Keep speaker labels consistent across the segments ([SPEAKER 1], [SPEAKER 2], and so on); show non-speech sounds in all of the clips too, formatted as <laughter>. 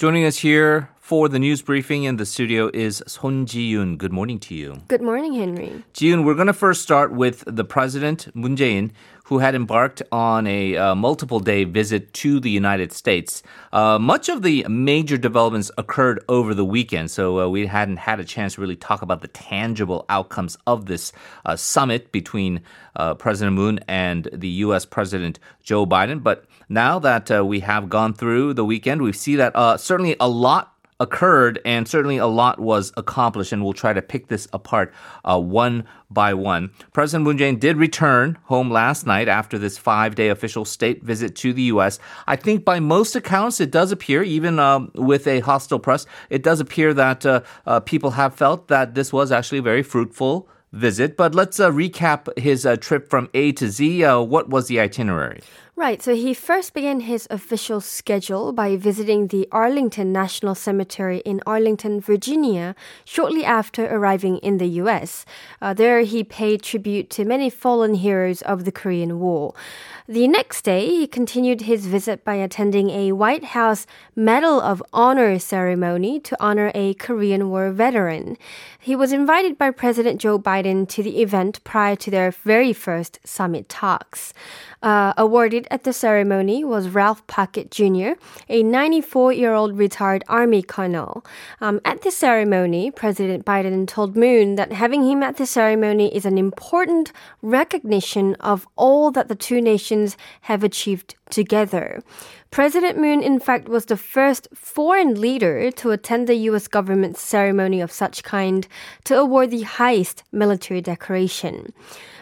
[SPEAKER 1] Joining us here for the news briefing in the studio is Son Ji-yoon. Good morning to you.
[SPEAKER 2] Good morning, Henry.
[SPEAKER 1] Ji-yoon, we're going to first start with the president, Moon Jae-in, who had embarked on a uh, multiple day visit to the United States. Uh, much of the major developments occurred over the weekend, so uh, we hadn't had a chance to really talk about the tangible outcomes of this uh, summit between uh, President Moon and the U.S. President Joe Biden. But now that uh, we have gone through the weekend, we see that certainly a lot occurred, and certainly a lot was accomplished, and we'll try to pick this apart uh, one by one. President Moon Jae-in did return home last night after this five-day official state visit to the U.S. I think by most accounts, it does appear, even uh, with a hostile press, it does appear that uh, uh people have felt that this was actually a very fruitful visit. But let's uh, recap his uh, trip from A to Z. Uh, what was the itinerary?
[SPEAKER 2] Right, so he first began his official schedule by visiting the Arlington National Cemetery in Arlington, Virginia, shortly after arriving in the US. Uh, there, he paid tribute to many fallen heroes of the Korean War. The next day, he continued his visit by attending a White House Medal of Honor ceremony to honor a Korean War veteran. He was invited by President Joe Biden to the event prior to their very first summit talks. Uh, awarded at the ceremony was Ralph Puckett Jr., a 94 year old retired Army colonel. Um, at the ceremony, President Biden told Moon that having him at the ceremony is an important recognition of all that the two nations have achieved together. President Moon, in fact, was the first foreign leader to attend the U.S. government's ceremony of such kind to award the highest military decoration.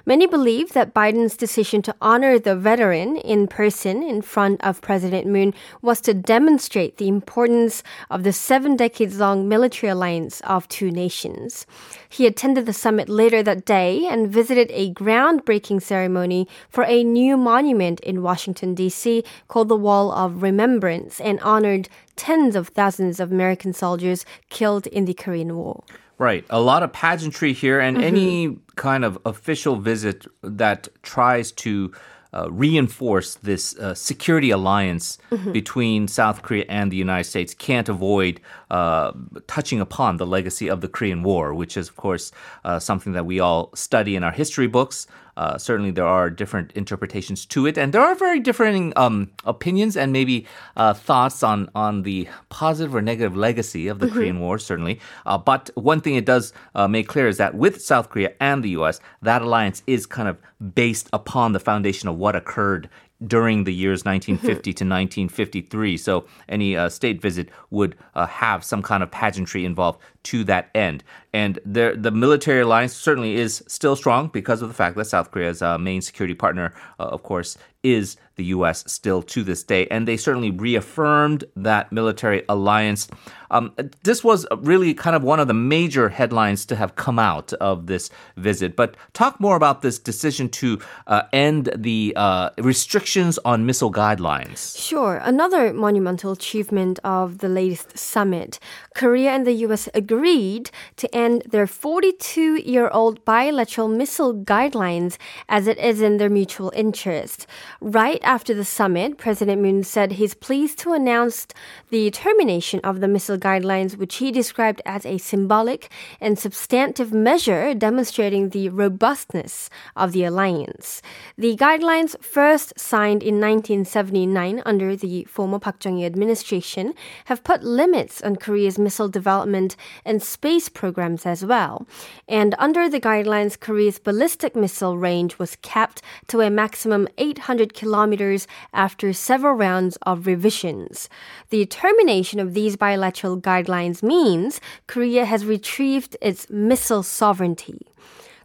[SPEAKER 2] Many believe that Biden's decision to honor the veteran in person in front of President Moon was to demonstrate the importance of the seven decades long military alliance of two nations. He attended the summit later that day and visited a groundbreaking ceremony for a new monument in Washington, D.C. called the Wall of Remembrance and honored tens of thousands of American soldiers killed in the Korean War.
[SPEAKER 1] Right. A lot of pageantry here, and mm-hmm. any kind of official visit that tries to uh, reinforce this uh, security alliance mm-hmm. between South Korea and the United States can't avoid uh, touching upon the legacy of the Korean War, which is, of course, uh, something that we all study in our history books. Uh, certainly, there are different interpretations to it, and there are very differing um, opinions and maybe uh, thoughts on on the positive or negative legacy of the mm-hmm. Korean War. Certainly, uh, but one thing it does uh, make clear is that with South Korea and the U.S., that alliance is kind of based upon the foundation of what occurred during the years <laughs> 1950 to 1953. So any uh, state visit would uh, have some kind of pageantry involved to that end. And the, the military alliance certainly is still strong because of the fact that South Korea's uh, main security partner, uh, of course, is the U.S. still to this day. And they certainly reaffirmed that military alliance. Um, this was really kind of one of the major headlines to have come out of this visit. But talk more about this decision to uh, end the uh, restrictions on missile guidelines.
[SPEAKER 2] Sure. Another monumental achievement of the latest summit. Korea and the U.S. agreed to end their 42 year old bilateral missile guidelines as it is in their mutual interest. Right after the summit, President Moon said he's pleased to announce the termination of the missile guidelines, which he described as a symbolic and substantive measure demonstrating the robustness of the alliance. The guidelines, first signed in 1979 under the former Park Chung-hee administration, have put limits on Korea's missile development and space programs as well. And under the guidelines, Korea's ballistic missile range was capped to a maximum 800 kilometers after several rounds of revisions. The termination of these bilateral guidelines means Korea has retrieved its missile sovereignty.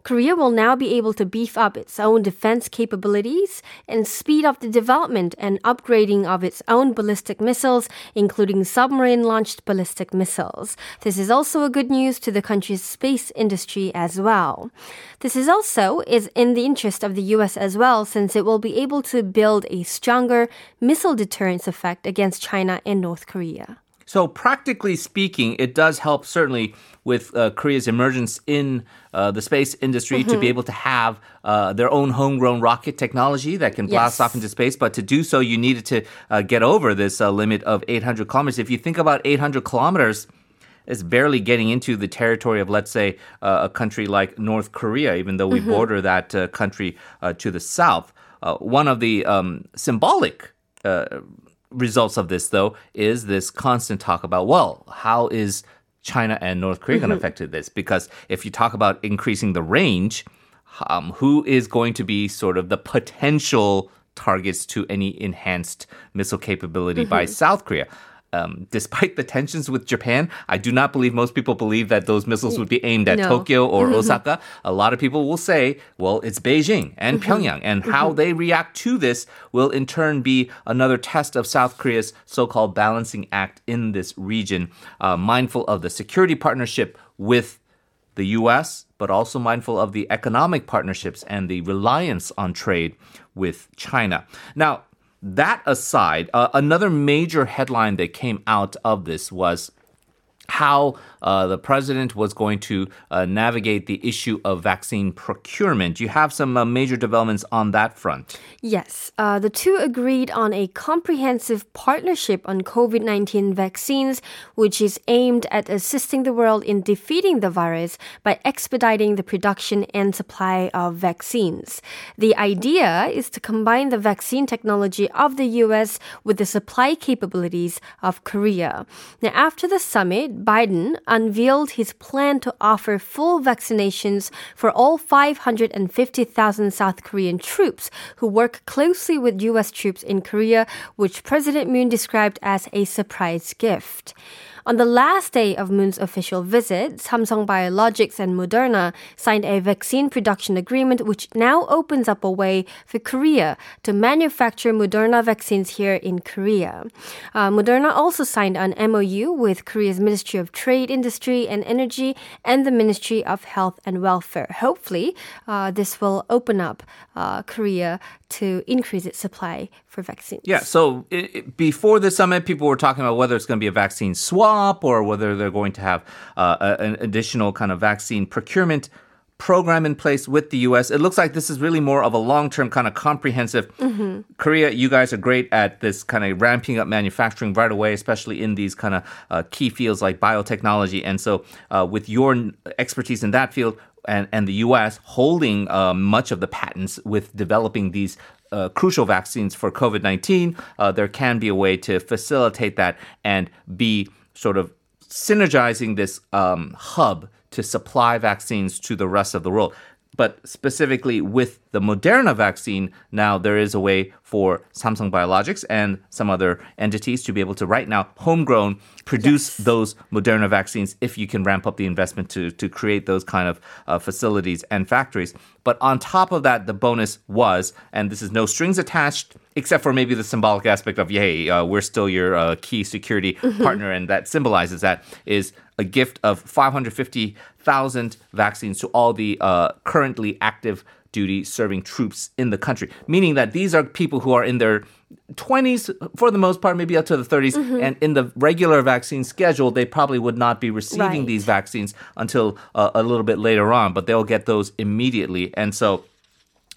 [SPEAKER 2] Korea will now be able to beef up its own defense capabilities and speed up the development and upgrading of its own ballistic missiles, including submarine launched ballistic missiles. This is also a good news to the country's space industry as well. This is also is in the interest of the US as well since it will be able to build a stronger missile deterrence effect against China and North Korea.
[SPEAKER 1] So, practically speaking, it does help certainly with uh, Korea's emergence in uh, the space industry
[SPEAKER 2] Mm-hmm.
[SPEAKER 1] to be able to have uh, their own homegrown rocket technology that can blast
[SPEAKER 2] Yes.
[SPEAKER 1] off into space. But to do so, you needed to uh, get over this uh, limit of 800 kilometers. If you think about 800 kilometers, it's barely getting into the territory of, let's say, uh, a country like North Korea, even though we
[SPEAKER 2] Mm-hmm.
[SPEAKER 1] border that uh, country uh, to the south. Uh, one of the um, symbolic uh, results of this, though, is this constant talk about, well, how is China and North Korea going to affect this? Because if you talk about increasing the range, um, who is going to be sort of the potential targets to any enhanced missile capability by South Korea? Um, despite the tensions with Japan, I do not believe most people believe that those missiles would be aimed at
[SPEAKER 2] No.
[SPEAKER 1] Tokyo or Osaka. A lot of people will say, well, it's Beijing and Pyongyang, and how they react to this will in turn be another test of South Korea's so called balancing act in this region, uh, mindful of the security partnership with the US, but also mindful of the economic partnerships and the reliance on trade with China. Now, that aside, uh, another major headline that came out of this was how uh, the president was going to uh, navigate the issue of vaccine procurement. You have some uh, major developments on that front.
[SPEAKER 2] Yes, uh, the two agreed on a comprehensive partnership on COVID 19 vaccines, which is aimed at assisting the world in defeating the virus by expediting the production and supply of vaccines. The idea is to combine the vaccine technology of the US with the supply capabilities of Korea. Now, after the summit, Biden unveiled his plan to offer full vaccinations for all 550,000 South Korean troops who work closely with U.S. troops in Korea, which President Moon described as a surprise gift. On the last day of Moon's official visit, Samsung Biologics and Moderna signed a vaccine production agreement which now opens up a way for Korea to manufacture Moderna vaccines here in Korea. Uh, Moderna also signed an MOU with Korea's Ministry of Trade, Industry and Energy and the Ministry of Health and Welfare. Hopefully, uh, this will open up uh, Korea to increase its supply for vaccines.
[SPEAKER 1] Yeah, so i i before the summit, people were talking about whether it's going to be a vaccine swap or whether they're going to have uh, an additional kind of vaccine procurement program in place with the US. It looks like this is really more of a long term kind of comprehensive. Korea, you guys are great at this kind of ramping up manufacturing right away, especially in these kind of uh, key fields like biotechnology. And so, uh, with your expertise in that field, and, and the US holding uh, much of the patents with developing these uh, crucial vaccines for COVID 19, uh, there can be a way to facilitate that and be sort of synergizing this um, hub to supply vaccines to the rest of the world. But specifically with the Moderna vaccine, now there is a way for Samsung Biologics and some other entities to be able to right now homegrown produce
[SPEAKER 2] Yes.
[SPEAKER 1] those Moderna vaccines if you can ramp up the investment to, to create those kind of uh, facilities and factories. But on top of that, the bonus was, and this is no strings attached, except for maybe the symbolic aspect of, yay, uh, we're still your uh, key security partner, and that symbolizes that, is a gift of 550,000 vaccines to all the uh, currently active duty serving troops in the country, meaning that these are people who are in their 20s for the most part, maybe up to the 30s, and in the regular vaccine schedule, they probably would not be receiving
[SPEAKER 2] Right.
[SPEAKER 1] these vaccines until uh, a little bit later on, but they'll get those immediately. And so,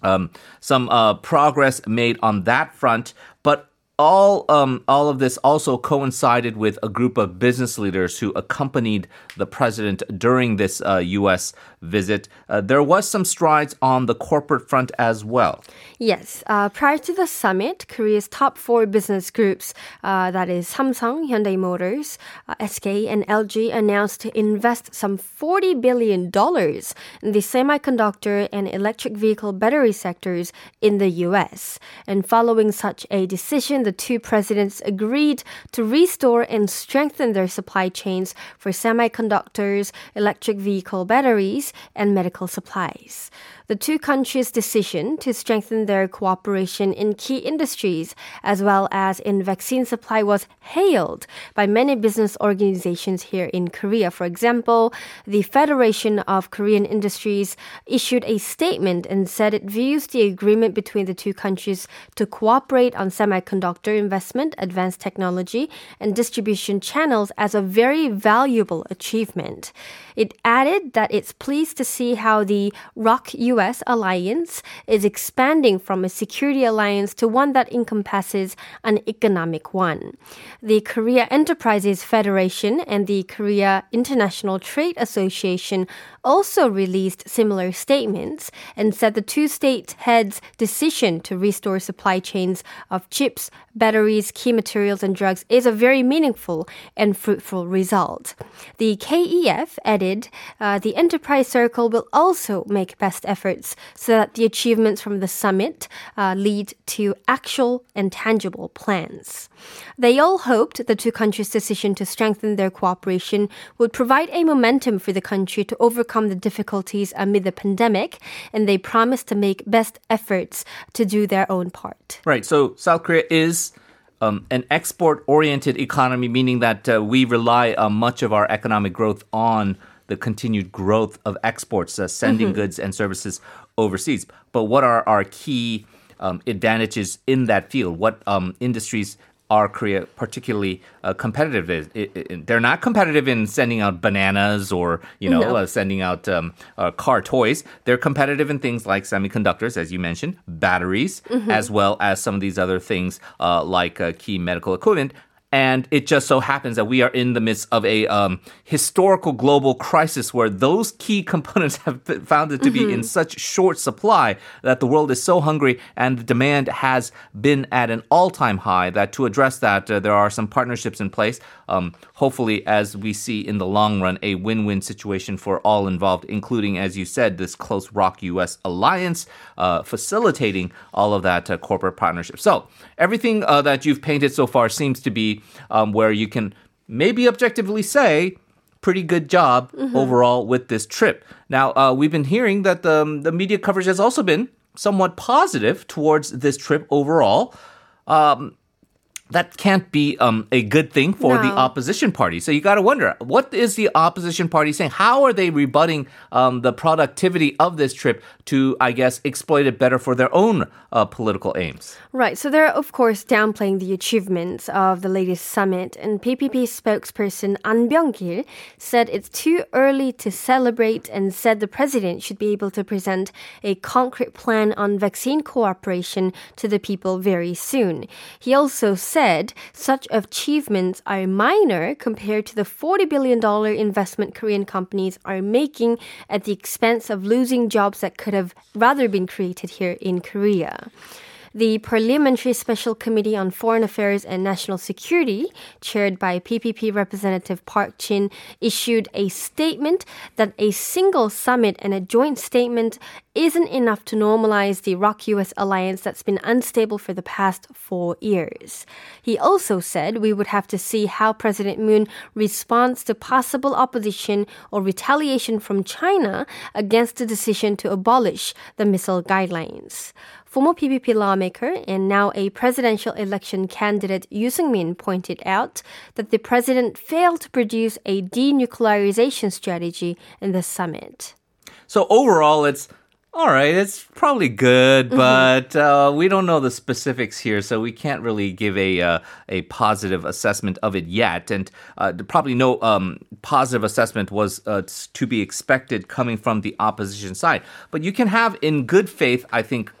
[SPEAKER 1] um, some uh, progress made on that front, all um, all of this also coincided with a group of business leaders who accompanied the president during this uh, U.S. visit. Uh, there was some strides on the corporate front as well.
[SPEAKER 2] Yes. Uh, prior to the summit, Korea's top four business groups, uh, that is Samsung, Hyundai Motors, uh, SK, and LG, announced to invest some $40 billion in the semiconductor and electric vehicle battery sectors in the U.S. And following such a decision, the two presidents agreed to restore and strengthen their supply chains for semiconductors, electric vehicle batteries, and medical supplies. The two countries' decision to strengthen their cooperation in key industries as well as in vaccine supply was hailed by many business organizations here in Korea. For example, the Federation of Korean Industries issued a statement and said it views the agreement between the two countries to cooperate on semiconductor semiconductor investment, advanced technology, and distribution channels as a very valuable achievement. It added that it's pleased to see how the ROK US alliance is expanding from a security alliance to one that encompasses an economic one. The Korea Enterprises Federation and the Korea International Trade Association also released similar statements and said the two state heads' decision to restore supply chains of chips, batteries, key materials, and drugs is a very meaningful and fruitful result. The KEF added uh, the enterprise circle will also make best efforts so that the achievements from the summit uh, lead to actual and tangible plans. They all hoped the two countries' decision to strengthen their cooperation would provide a momentum for the country to overcome the difficulties amid the pandemic, and they promised to make best efforts to do their own part.
[SPEAKER 1] Right. So South Korea is um, an export oriented economy, meaning that uh, we rely uh, much of our economic growth on the continued growth of exports, uh, sending mm-hmm. goods and services overseas. But what are our key um, advantages in that field? What um, industries are Korea particularly uh, competitive? It, it, it, they're not competitive in sending out bananas or you know no. uh, sending out um, uh, car toys. They're competitive in things like semiconductors, as you mentioned, batteries, mm-hmm. as well as some of these other things uh, like uh, key medical equipment. And it just so happens that we are in the midst of a um, historical global crisis where those key <laughs> components have been found it to be mm-hmm. in such short supply that the world is so hungry and the demand has been at an all time high. That to address that, uh, there are some partnerships in place. Um, hopefully, as we see in the long run, a win win situation for all involved, including, as you said, this close ROK US alliance uh, facilitating all of that uh, corporate partnership. So, everything uh, that you've painted so far seems to be um, where you can maybe objectively say, pretty good job mm-hmm. overall with this trip. Now, uh, we've been hearing that the, um, the media coverage has also been somewhat positive towards this trip overall. Um, that can't be um, a good thing for no. the opposition party. So you got to wonder what is the opposition party saying? How are they rebutting um, the productivity of this trip to, I guess, exploit it better for their own uh, political aims?
[SPEAKER 2] Right. So they're of course downplaying the achievements of the latest summit, and PPP spokesperson An Byung-gil said it's too early to celebrate, and said the president should be able to present a concrete plan on vaccine cooperation to the people very soon. He also said said, such achievements are minor compared to the $40 billion investment Korean companies are making at the expense of losing jobs that could have rather been created here in Korea. The Parliamentary Special Committee on Foreign Affairs and National Security, chaired by PPP Representative Park Jin, issued a statement that a single summit and a joint statement isn't enough to normalize the ROK US alliance that's been unstable for the past four years. He also said we would have to see how President Moon responds to possible opposition or retaliation from China against the decision to abolish the missile guidelines. Former PPP lawmaker and now a presidential election candidate Yu Seung-min pointed out that the president failed to produce a denuclearization strategy in the summit.
[SPEAKER 1] So overall, it's all right, it's probably good, mm-hmm. but uh, we don't know the specifics here, so we can't really give a uh, a positive assessment of it yet. And uh, probably no um, positive assessment was uh, to be expected coming from the opposition side. But you can have, in good faith, I think,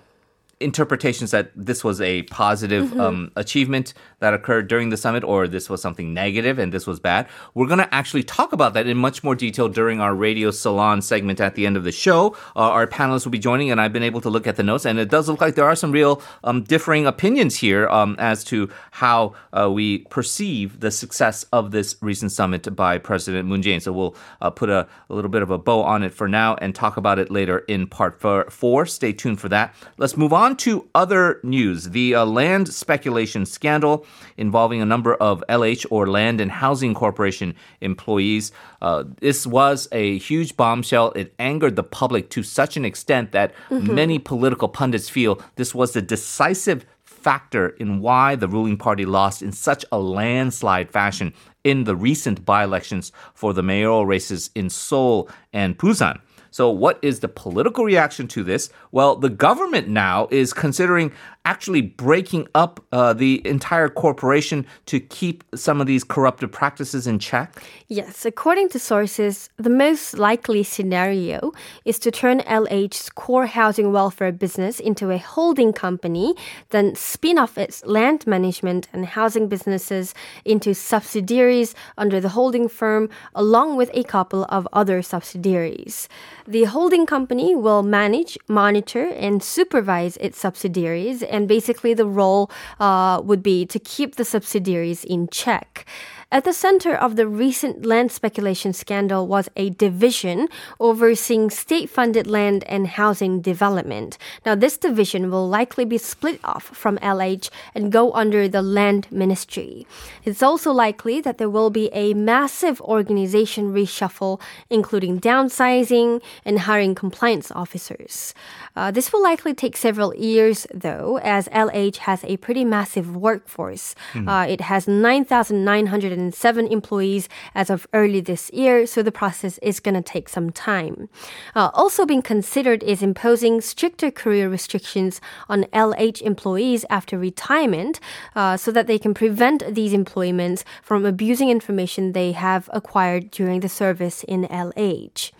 [SPEAKER 1] interpretations that this was a positive mm-hmm. um, achievement that occurred during the summit or this was something negative and this was bad. We're going to actually talk about that in much more detail during our radio salon segment at the end of the show. Uh, our panelists will be joining, and I've been able to look at the notes, and it does look like there are some real um, differing opinions here um, as to how uh, we perceive the success of this recent summit by President Moon Jae-in. So we'll uh, put a, a, little bit of a bow on it for now and talk about it later in part four. Stay tuned for that. Let's move on to other news. The uh, land speculation scandal involving a number of LH or Land and Housing Corporation employees. Uh, this was a huge bombshell. It angered the public to such an extent that mm-hmm. many political pundits feel this was the decisive factor in why the ruling party lost in such a landslide fashion in the recent by elections for the mayoral races in Seoul and Busan. So, what is the political reaction to this? Well, the government now is considering actually breaking up uh, the entire corporation to keep some of these corruptive practices in check?
[SPEAKER 2] Yes, according to sources, the most likely scenario is to turn LH's core housing welfare business into a holding company, then spin off its land management and housing businesses into subsidiaries under the holding firm, along with a couple of other subsidiaries. The holding company will manage, monitor, and supervise its subsidiaries, and basically the role uh, would be to keep the subsidiaries in check. At the center of the recent land speculation scandal was a division overseeing state funded land and housing development. Now, this division will likely be split off from LH and go under the land ministry. It's also likely that there will be a massive organization reshuffle, including downsizing and hiring compliance officers. Uh, this will likely take several years, though, as LH has a pretty massive workforce. Mm. Uh, it has 9,900 107 employees as of early this year, so the process is going to take some time. Uh, also being considered is imposing stricter career restrictions on LH employees after retirement uh, so that they can prevent these employments from abusing information they have acquired during the service in LH.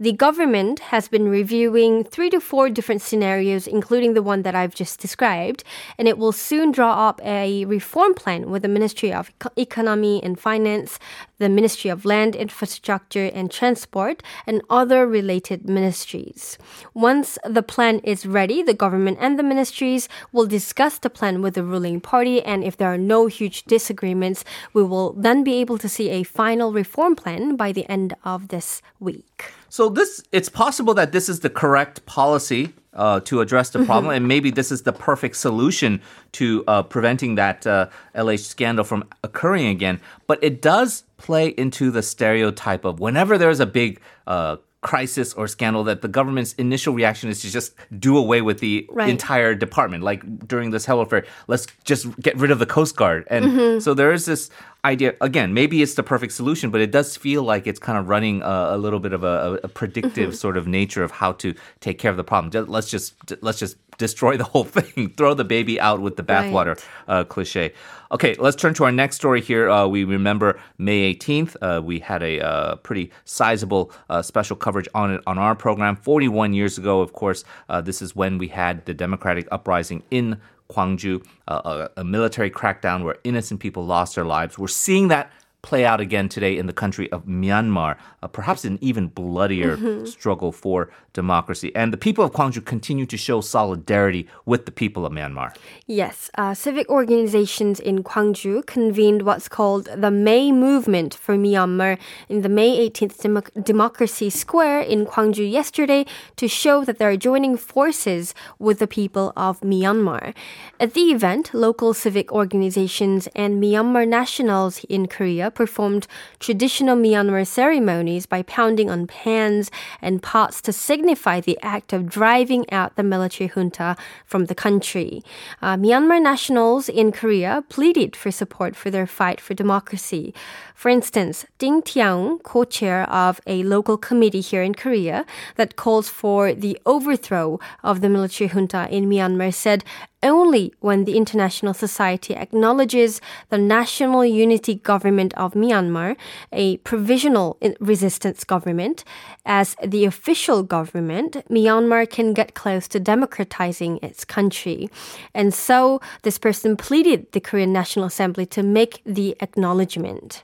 [SPEAKER 2] The government has been reviewing three to four different scenarios, including the one that I've just described, and it will soon draw up a reform plan with the Ministry of Economy and Finance, the Ministry of Land, Infrastructure and Transport, and other related ministries. Once the plan is ready, the government and the ministries will discuss the plan with the ruling party, and if there are no huge disagreements, we will then be able to see a final reform plan by the end of this week.
[SPEAKER 1] So this, it's possible that this is the correct policy uh, to address the problem, mm-hmm. and maybe this is the perfect solution to uh, preventing that uh, LH scandal from occurring again. But it does play into the stereotype of whenever there's a big uh, crisis or scandal that the government's initial reaction is to just do away with the right. entire department. Like during the Sewol ferry, let's just get rid of the Coast Guard. And mm-hmm. so there is this idea again maybe it's the perfect solution but it does feel like it's kind of running a, a little bit of a, a predictive mm-hmm. sort of nature of how to take care of the problem let's just let's just destroy the whole <laughs> thing throw the baby out with the bathwater right. uh, cliche okay let's turn to our next story here uh, we remember may 18th uh, we had a uh, pretty sizable uh, special coverage on it on our program 41 years ago of course uh, this is when we had the democratic uprising in Gwangju, uh, a, a military crackdown where innocent people lost their lives. We're seeing that play out again today in the country of Myanmar, uh, perhaps an even bloodier mm-hmm. struggle for democracy. And the people of Gwangju continue to show solidarity with the people of Myanmar.
[SPEAKER 2] Yes, uh, civic organizations in Gwangju convened what's called the May Movement for Myanmar in the May 18th Demo- Democracy Square in Gwangju yesterday to show that they're joining forces with the people of Myanmar. At the event, local civic organizations and Myanmar nationals in Korea performed traditional Myanmar ceremonies by pounding on pans and pots to signify the act of driving out the military junta from the country. Uh, Myanmar nationals in Korea pleaded for support for their fight for democracy. For instance, Ding Tiang, co-chair of a local committee here in Korea that calls for the overthrow of the military junta in Myanmar, said only when the international society acknowledges the National Unity Government of Myanmar, a provisional resistance government, as the official government, Myanmar can get close to democratizing its country. And so this person pleaded the Korean National Assembly to make the acknowledgement.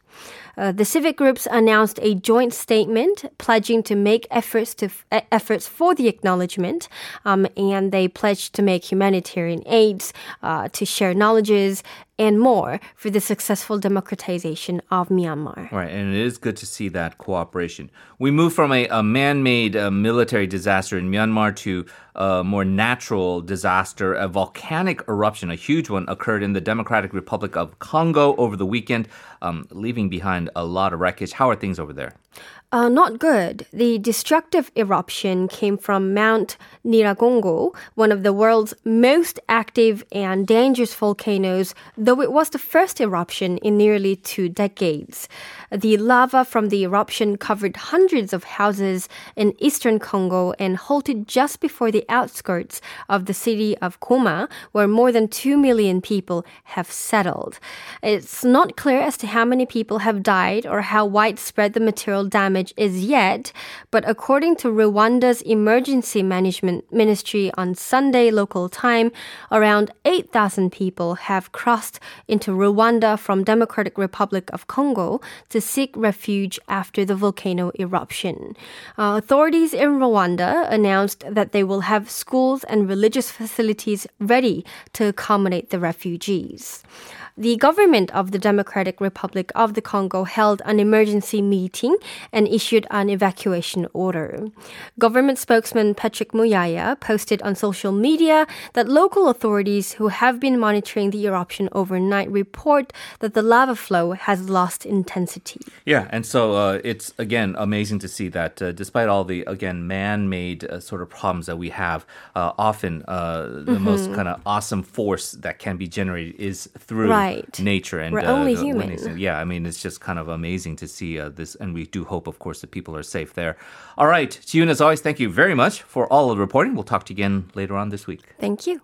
[SPEAKER 2] Uh, the civic groups announced a joint statement pledging to make efforts to uh, efforts for the acknowledgement, um, and they pledged to make humanitarian aids, uh, to share knowledges, and more for the successful democratization of Myanmar.
[SPEAKER 1] Right, and it is good to see that cooperation. We move from a, a man made uh, military disaster in Myanmar to a more natural disaster. A volcanic eruption, a huge one, occurred in the Democratic Republic of Congo over the weekend, um, leaving behind a lot of wreckage. How are things over there?
[SPEAKER 2] Uh, not good. The destructive eruption came from Mount Nyiragongo, one of the world's most active and dangerous volcanoes, though it was the first eruption in nearly two decades. The lava from the eruption covered hundreds of houses in eastern Congo and halted just before the outskirts of the city of Goma, where more than 2 million people have settled. It's not clear as to how many people have died or how widespread the material damage damage is yet, but according to Rwanda's Emergency Management Ministry on Sunday local time, around 8,000 people have crossed into Rwanda from Democratic Republic of Congo to seek refuge after the volcano eruption. Uh, authorities in Rwanda announced that they will have schools and religious facilities ready to accommodate the refugees the government of the Democratic Republic of the Congo held an emergency meeting and issued an evacuation order. Government spokesman Patrick Muyaya posted on social media that local authorities who have been monitoring the eruption overnight report that the lava flow has lost intensity.
[SPEAKER 1] Yeah, and so uh, it's again amazing to see that uh, despite all the again man-made uh, sort of problems that we have, uh, often uh, the mm-hmm. most kind of awesome force that can be generated is through
[SPEAKER 2] right
[SPEAKER 1] right. nature and
[SPEAKER 2] we're uh, only human.
[SPEAKER 1] Yeah, I mean it's just kind of amazing to see uh, this, and we do hope, of course, that people are safe there. All right, Jiyoon, as always, thank you very much for all of the reporting. We'll talk to you again later on this week.
[SPEAKER 2] Thank you.